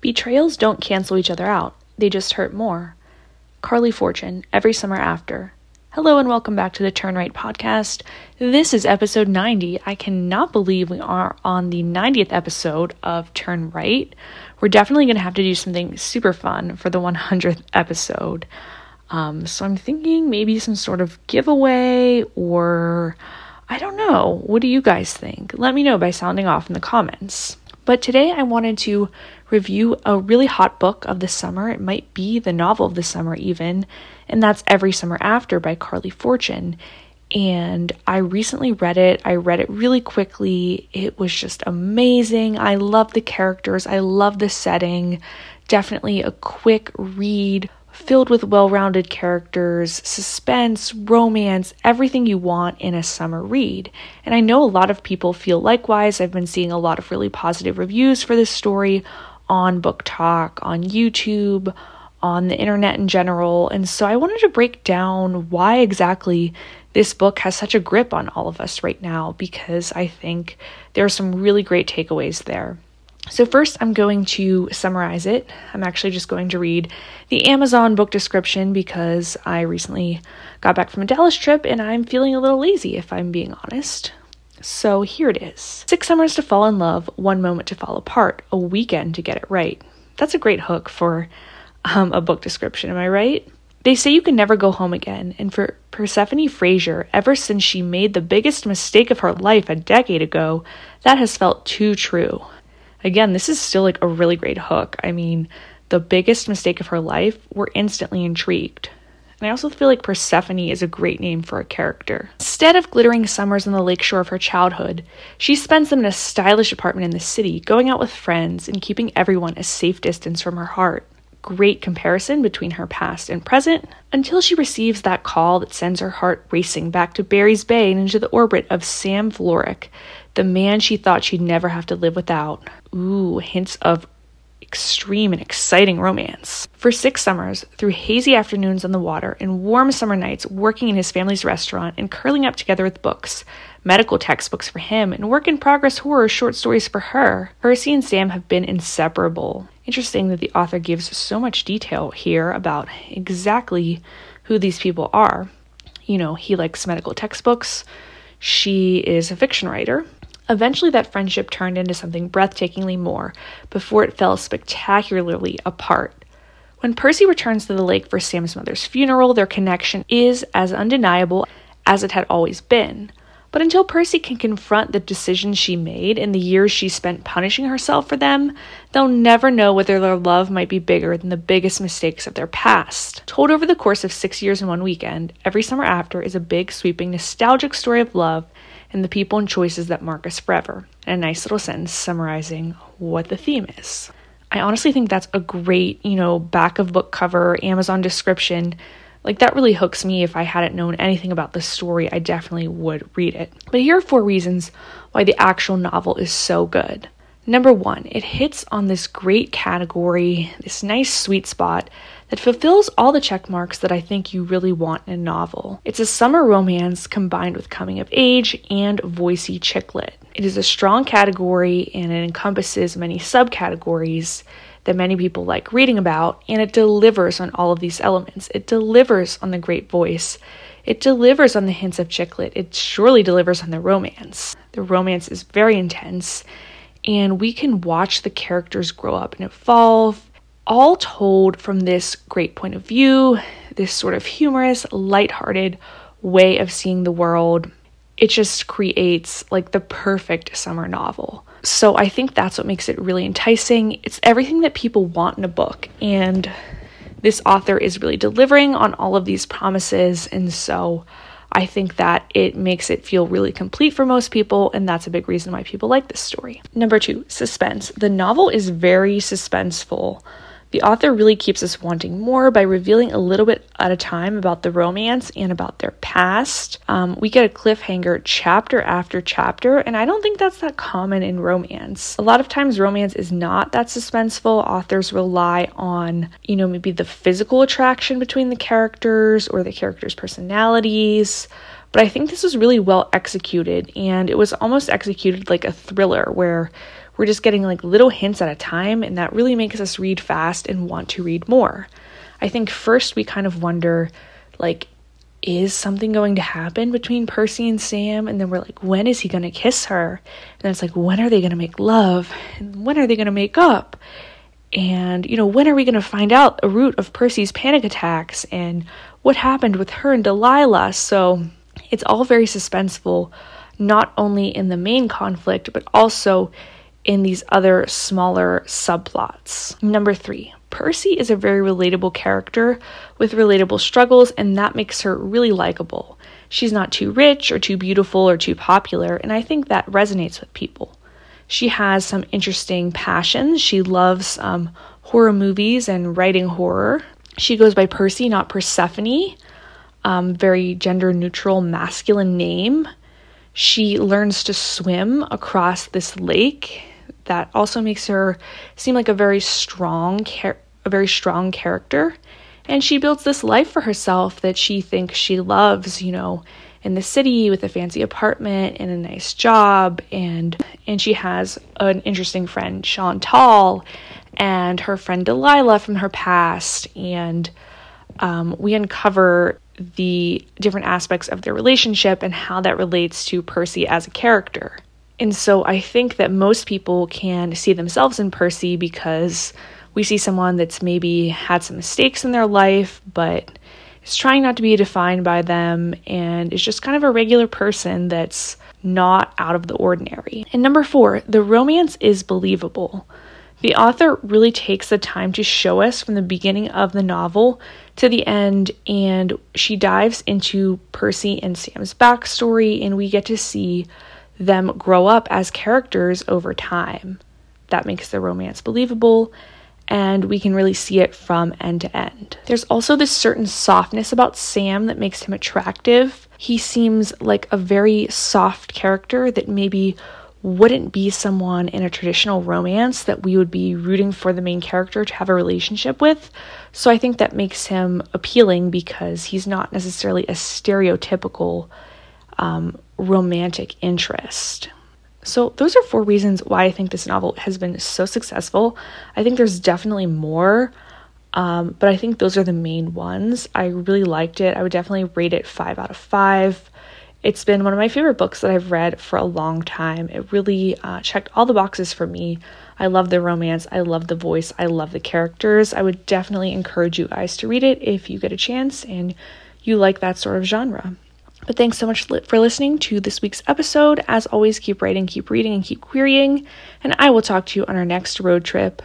Betrayals don't cancel each other out, they just hurt more. Carley Fortune, Every Summer After. Hello and welcome back to the Turn Right podcast. This is episode 90. I cannot believe we are on the 90th episode of Turn Right. We're definitely going to have to do something super fun for the 100th episode. Um, so I'm thinking maybe some sort of giveaway or I don't know. What do you guys think? Let me know by sounding off in the comments. But today I wanted to review a really hot book of the summer. It might be the novel of the summer, even, and that's Every Summer After by Carley Fortune. And I recently read it. I read it really quickly. It was just amazing. I love the characters, I love the setting. Definitely a quick read filled with well rounded characters, suspense, romance, everything you want in a summer read. And I know a lot of people feel likewise. I've been seeing a lot of really positive reviews for this story on BookTok, on YouTube, on the internet in general. And so I wanted to break down why exactly this book has such a grip on all of us right now because I think there are some really great takeaways there. So, first, I'm going to summarize it. I'm actually just going to read the Amazon book description because I recently got back from a Dallas trip and I'm feeling a little lazy, if I'm being honest. So, here it is Six summers to fall in love, one moment to fall apart, a weekend to get it right. That's a great hook for um, a book description, am I right? They say you can never go home again, and for Persephone Fraser, ever since she made the biggest mistake of her life a decade ago, that has felt too true. Again, this is still like a really great hook. I mean, the biggest mistake of her life, we're instantly intrigued. And I also feel like Persephone is a great name for a character. Instead of glittering summers on the lakeshore of her childhood, she spends them in a stylish apartment in the city, going out with friends and keeping everyone a safe distance from her heart. Great comparison between her past and present until she receives that call that sends her heart racing back to Barry's Bay and into the orbit of Sam Florek, the man she thought she'd never have to live without. Ooh, hints of extreme and exciting romance. For six summers, through hazy afternoons on the water and warm summer nights working in his family's restaurant and curling up together with books, medical textbooks for him, and work in progress horror short stories for her, Percy and Sam have been inseparable. Interesting that the author gives so much detail here about exactly who these people are. You know, he likes medical textbooks, she is a fiction writer, Eventually, that friendship turned into something breathtakingly more before it fell spectacularly apart. When Percy returns to the lake for Sam's mother's funeral, their connection is as undeniable as it had always been. But until Percy can confront the decisions she made and the years she spent punishing herself for them, they'll never know whether their love might be bigger than the biggest mistakes of their past. Told over the course of six years and one weekend, every summer after is a big, sweeping, nostalgic story of love and the people and choices that mark us forever. And a nice little sentence summarizing what the theme is. I honestly think that's a great, you know, back of book cover, Amazon description. Like, that really hooks me. If I hadn't known anything about the story, I definitely would read it. But here are four reasons why the actual novel is so good. Number one, it hits on this great category, this nice sweet spot that fulfills all the check marks that I think you really want in a novel. It's a summer romance combined with coming of age and voicey chick lit. It is a strong category and it encompasses many subcategories that many people like reading about, and it delivers on all of these elements. It delivers on the great voice. It delivers on the hints of chick lit. It surely delivers on the romance. The romance is very intense and we can watch the characters grow up and evolve, all told from this great point of view, this sort of humorous, lighthearted way of seeing the world. It just creates like the perfect summer novel. So I think that's what makes it really enticing. It's everything that people want in a book. And this author is really delivering on all of these promises. And so I think that it makes it feel really complete for most people, and that's a big reason why people like this story. Number two, suspense. The novel is very suspenseful. The author really keeps us wanting more by revealing a little bit at a time about the romance and about their past. Um, we get a cliffhanger chapter after chapter, and I don't think that's that common in romance. A lot of times, romance is not that suspenseful. Authors rely on, you know, maybe the physical attraction between the characters or the characters' personalities. But I think this was really well executed, and it was almost executed like a thriller where we're just getting like little hints at a time, and that really makes us read fast and want to read more. I think first we kind of wonder, like, is something going to happen between Percy and Sam? And then we're like, when is he going to kiss her? And it's like, when are they going to make love? And when are they going to make up? And, you know, when are we going to find out a root of Percy's panic attacks and what happened with her and Delilah? So it's all very suspenseful, not only in the main conflict, but also in these other smaller subplots. Number three, Percy is a very relatable character with relatable struggles, and that makes her really likable. She's not too rich or too beautiful or too popular, and I think that resonates with people. She has some interesting passions. She loves um, horror movies and writing horror. She goes by Percy, not Persephone, um, very gender neutral masculine name. She learns to swim across this lake that also makes her seem like a very strong char- a very strong character. And she builds this life for herself that she thinks she loves you know in the city with a fancy apartment and a nice job. And and she has an interesting friend Chantal and her friend Delilah from her past. And um, we uncover the different aspects of their relationship and how that relates to Percy as a character. And so I think that most people can see themselves in Percy because we see someone that's maybe had some mistakes in their life, but is trying not to be defined by them and is just kind of a regular person that's not out of the ordinary. And number four, the romance is believable. The author really takes the time to show us from the beginning of the novel to the end, and she dives into Percy and Sam's backstory, and we get to see them grow up as characters over time. That makes the romance believable, and we can really see it from end to end. There's also this certain softness about Sam that makes him attractive. He seems like a very soft character that maybe wouldn't be someone in a traditional romance that we would be rooting for the main character to have a relationship with. So I think that makes him appealing because he's not necessarily a stereotypical um, romantic interest. So, those are four reasons why I think this novel has been so successful. I think there's definitely more, um, but I think those are the main ones. I really liked it. I would definitely rate it five out of five. It's been one of my favorite books that I've read for a long time. It really uh, checked all the boxes for me. I love the romance, I love the voice, I love the characters. I would definitely encourage you guys to read it if you get a chance and you like that sort of genre. But thanks so much for listening to this week's episode. As always, keep writing, keep reading, and keep querying. And I will talk to you on our next road trip.